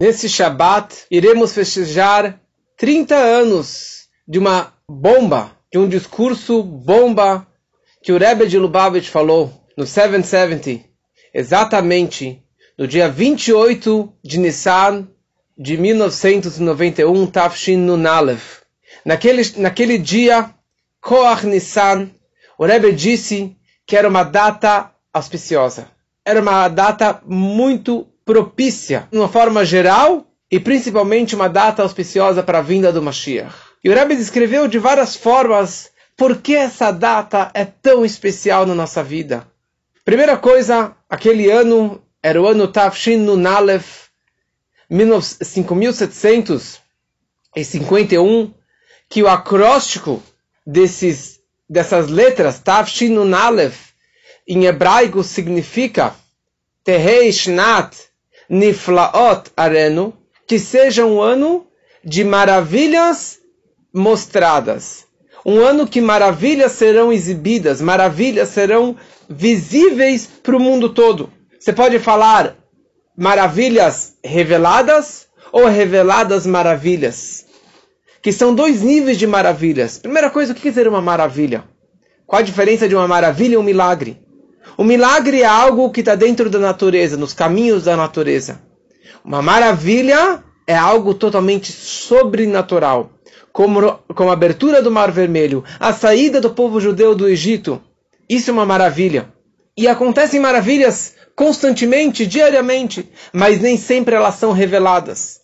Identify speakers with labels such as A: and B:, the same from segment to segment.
A: Nesse Shabat, iremos festejar 30 anos de uma bomba, de um discurso bomba que o Rebbe de Lubavitch falou no 770, exatamente no dia 28 de Nissan de 1991, Tafshin Nunalev. Naquele, naquele dia, Koach Nissan, o Rebbe disse que era uma data auspiciosa. Era uma data muito propícia, de uma forma geral, e principalmente uma data auspiciosa para a vinda do Mashiach. E o Rebbe descreveu de várias formas por que essa data é tão especial na nossa vida. Primeira coisa, aquele ano era o ano Tafshin Nunalev, 5751, que o acróstico desses, dessas letras, Tafshin Nunalev, em hebraico significa Tehei Shnat Niflaot Arenu, que seja um ano de maravilhas mostradas. Um ano que maravilhas serão exibidas, maravilhas serão visíveis para o mundo todo. Você pode falar maravilhas reveladas ou reveladas maravilhas. Que são dois níveis de maravilhas. Primeira coisa, o que é uma maravilha? Qual a diferença de uma maravilha e um milagre? O milagre é algo que está dentro da natureza, nos caminhos da natureza. Uma maravilha é algo totalmente sobrenatural, como, como a abertura do Mar Vermelho, a saída do povo judeu do Egito. Isso é uma maravilha. E acontecem maravilhas constantemente, diariamente, mas nem sempre elas são reveladas.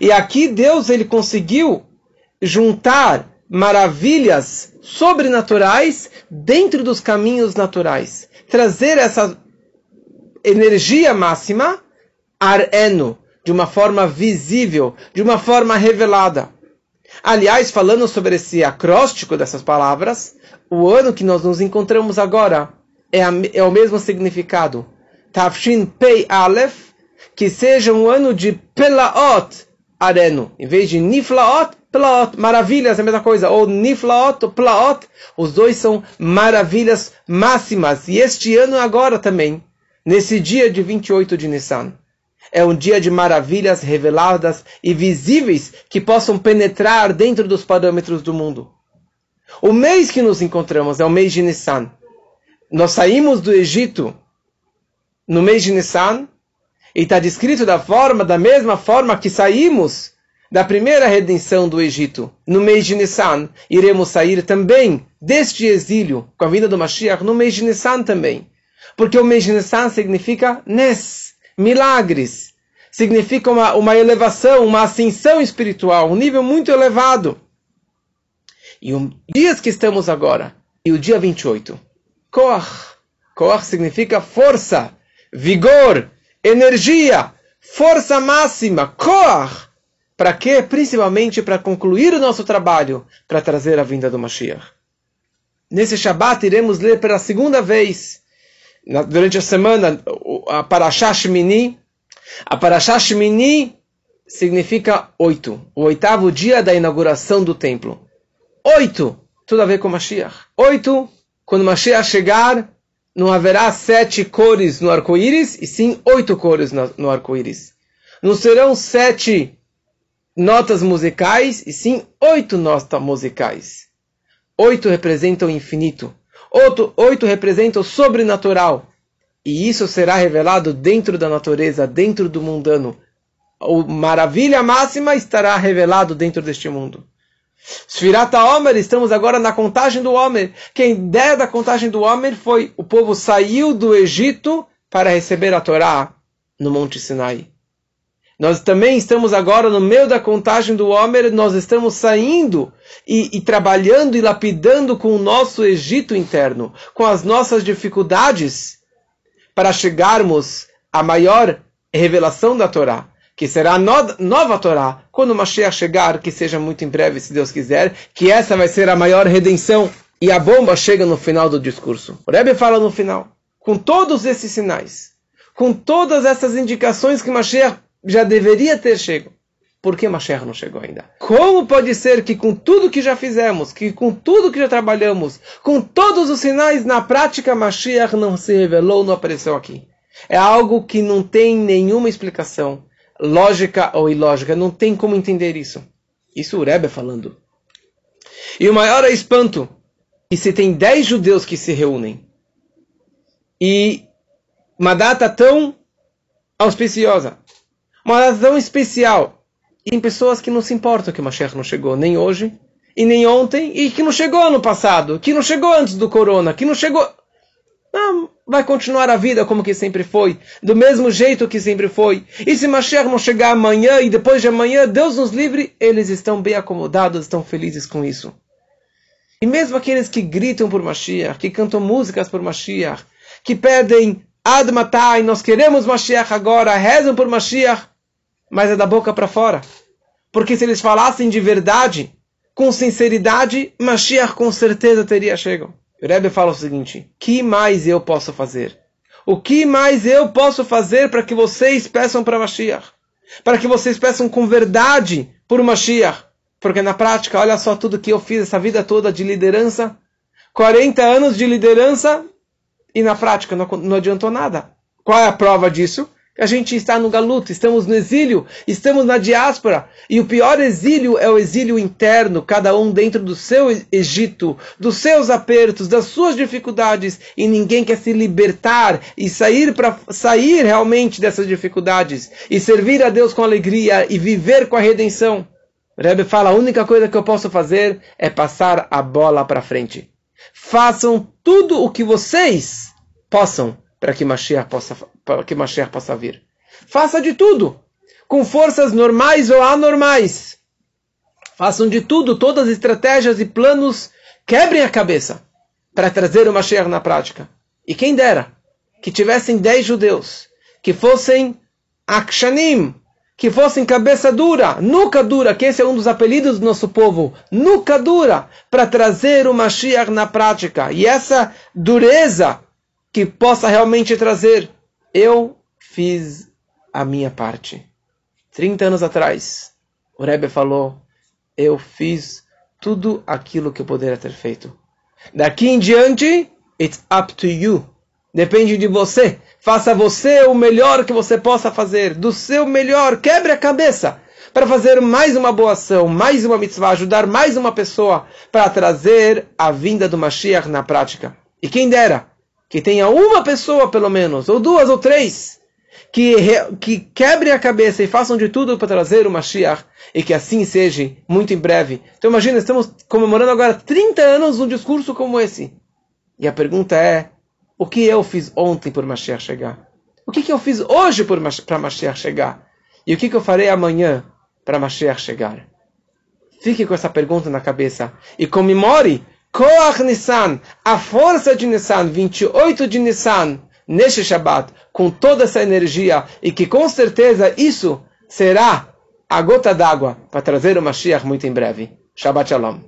A: E aqui Deus ele conseguiu juntar maravilhas sobrenaturais dentro dos caminhos naturais trazer essa energia máxima, areno, de uma forma visível, de uma forma revelada. Aliás, falando sobre esse acróstico dessas palavras, o ano que nós nos encontramos agora é, a, é o mesmo significado. Tafshin Pei Aleph, que seja um ano de Pelaot Areno. Em vez de Niflaot, Plaot, maravilhas, é a mesma coisa. Ou Niflaot, Plaot, os dois são maravilhas máximas. E este ano agora também, nesse dia de 28 de Nissan, é um dia de maravilhas reveladas e visíveis que possam penetrar dentro dos parâmetros do mundo. O mês que nos encontramos é o mês de Nissan. Nós saímos do Egito no mês de Nissan e está descrito da forma, da mesma forma que saímos da primeira redenção do Egito, no mês de Nissan, iremos sair também deste exílio, com a vinda do Mashiach, no mês de Nissan também. Porque o mês de Nissan significa Nes, milagres. Significa uma, uma elevação, uma ascensão espiritual, um nível muito elevado. E os dias que estamos agora, e o dia 28, Koach. Koach significa força, vigor, energia, força máxima, Koach para quê? Principalmente para concluir o nosso trabalho, para trazer a vinda do Mashiach. Nesse Shabat iremos ler pela segunda vez, durante a semana, a Parashah Shemini. A Parashah Shemini significa oito, o oitavo dia da inauguração do templo. Oito, tudo a ver com Mashiach. Oito, quando Mashiach chegar, não haverá sete cores no arco-íris, e sim oito cores no arco-íris. Não serão sete notas musicais, e sim oito notas musicais. Oito representam o infinito. Oito, oito representam o sobrenatural. E isso será revelado dentro da natureza, dentro do mundano. A maravilha máxima estará revelado dentro deste mundo. Sfirata Omer, estamos agora na contagem do Omer. Que a ideia da contagem do Omer foi o povo saiu do Egito para receber a Torá no Monte Sinai. Nós também estamos agora no meio da contagem do Homer, nós estamos saindo e, e, trabalhando e lapidando com o nosso Egito interno, com as nossas dificuldades, para chegarmos à maior revelação da Torá, que será no, nova Torá, quando o Mashiach chegar, que seja muito em breve, se Deus quiser, que essa vai ser a maior redenção. E a bomba chega no final do discurso. O Rebbe fala no final, com todos esses sinais, com todas essas indicações que Mashiach já deveria ter chegado. Por que Mashiach não chegou ainda? Como pode ser que com tudo que já fizemos, que com tudo que já trabalhamos, com todos os sinais na prática, Mashiach não se revelou, não apareceu aqui? É algo que não tem nenhuma explicação. Lógica ou ilógica. Não tem como entender isso. Isso o Rebbe falando. E o maior espanto, e se tem dez judeus que se reúnem, e uma data tão auspiciosa, uma data tão especial, e tem pessoas que não se importam que o Mashiach não chegou, nem hoje, e nem ontem, e que não chegou no passado, que não chegou antes do corona, que não chegou... Não, vai continuar a vida como que sempre foi, do mesmo jeito que sempre foi. E se Mashiach não chegar amanhã e depois de amanhã, Deus nos livre, eles estão bem acomodados, estão felizes com isso. E mesmo aqueles que gritam por Mashiach, que cantam músicas por Mashiach, que pedem Admatai, nós queremos Mashiach agora, rezam por Mashiach, mas é da boca para fora. Porque se eles falassem de verdade, com sinceridade, Mashiach com certeza teria chegado. O Rebbe fala o seguinte: que mais eu posso fazer? O que mais eu posso fazer para que vocês peçam para Mashiach? Para que vocês peçam com verdade por Mashiach? Porque na prática, olha só tudo que eu fiz essa vida toda de liderança 40 anos de liderança e na prática não, não adiantou nada. Qual é a prova disso? A gente está no galuto, estamos no exílio, estamos na diáspora. E o pior exílio é o exílio interno, cada um dentro do seu Egito, dos seus apertos, das suas dificuldades. E ninguém quer se libertar e sair para sair realmente dessas dificuldades e servir a Deus com alegria e viver com a redenção. O Rebbe fala: a única coisa que eu posso fazer é passar a bola para frente. Façam tudo o que vocês possam para que Mashiach possa, para que Mashiach possa vir. Faça de tudo, com forças normais ou anormais. Façam de tudo, todas as estratégias e planos, quebrem a cabeça para trazer o Mashiach na prática. E quem dera que tivessem dez judeus, que fossem akshanim, que fossem cabeça dura, nuca dura, que esse é um dos apelidos do nosso povo, nuca dura, para trazer o Mashiach na prática. E essa dureza que possa realmente trazer. Eu fiz a minha parte. 30 anos atrás, o Rebbe falou: Eu fiz tudo aquilo que eu poderia ter feito. Daqui em diante, it's up to you. Depende de você. Faça você o melhor que você possa fazer. Do seu melhor. Quebre a cabeça para fazer mais uma boa ação, mais uma mitzvah, ajudar mais uma pessoa para trazer a vinda do Mashiach na prática. E quem dera que tenha uma pessoa, pelo menos, ou duas ou três, que, que quebrem a cabeça e façam de tudo para trazer o Mashiach, e que assim seja muito em breve. Então imagina, estamos comemorando agora 30 anos um discurso como esse. E a pergunta é, o que eu fiz ontem por Mashiach chegar? O que, que eu fiz hoje para Mashiach chegar? E o que, que eu farei amanhã para Mashiach chegar? Fique com essa pergunta na cabeça e comemore Koach Nissan, a força de Nissan, 28 de Nissan, neste Shabbat, com toda essa energia, e que com certeza isso será a gota d'água para trazer o Mashiach muito em breve. Shabbat Shalom.